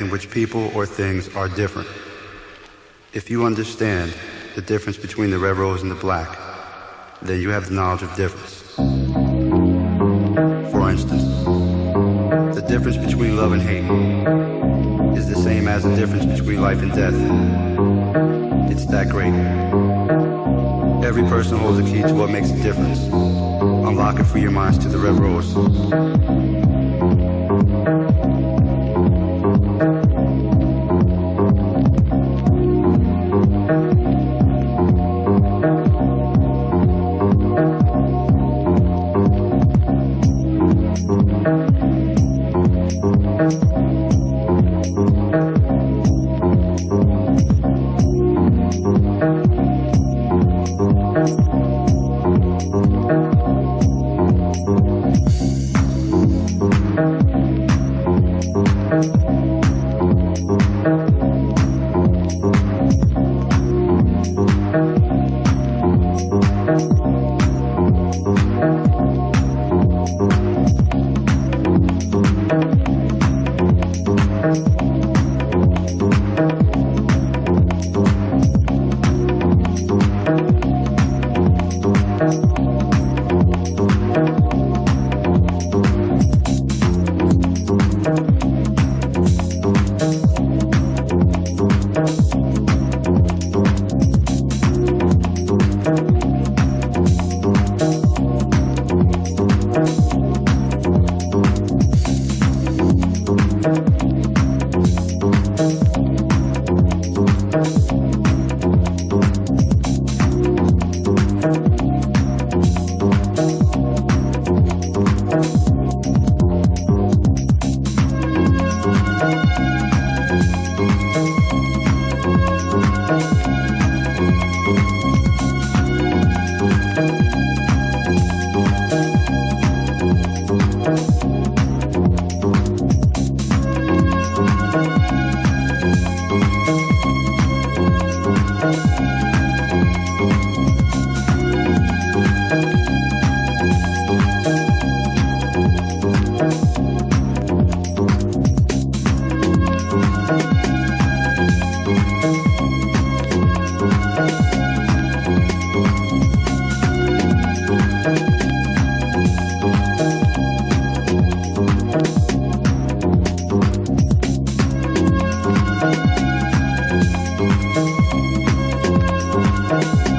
in which people or things are different. If you understand the difference between the red rose and the black, then you have the knowledge of difference. For instance, the difference between love and hate is the same as the difference between life and death. It's that great. Every person holds a key to what makes a difference. Unlock and free your minds to the red rose. Bye.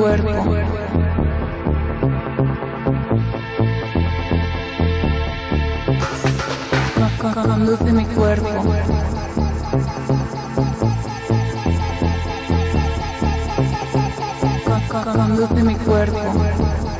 cuerpo. Con- con- Conduce mi cuerpo. Con- con- Conduce mi cuerpo.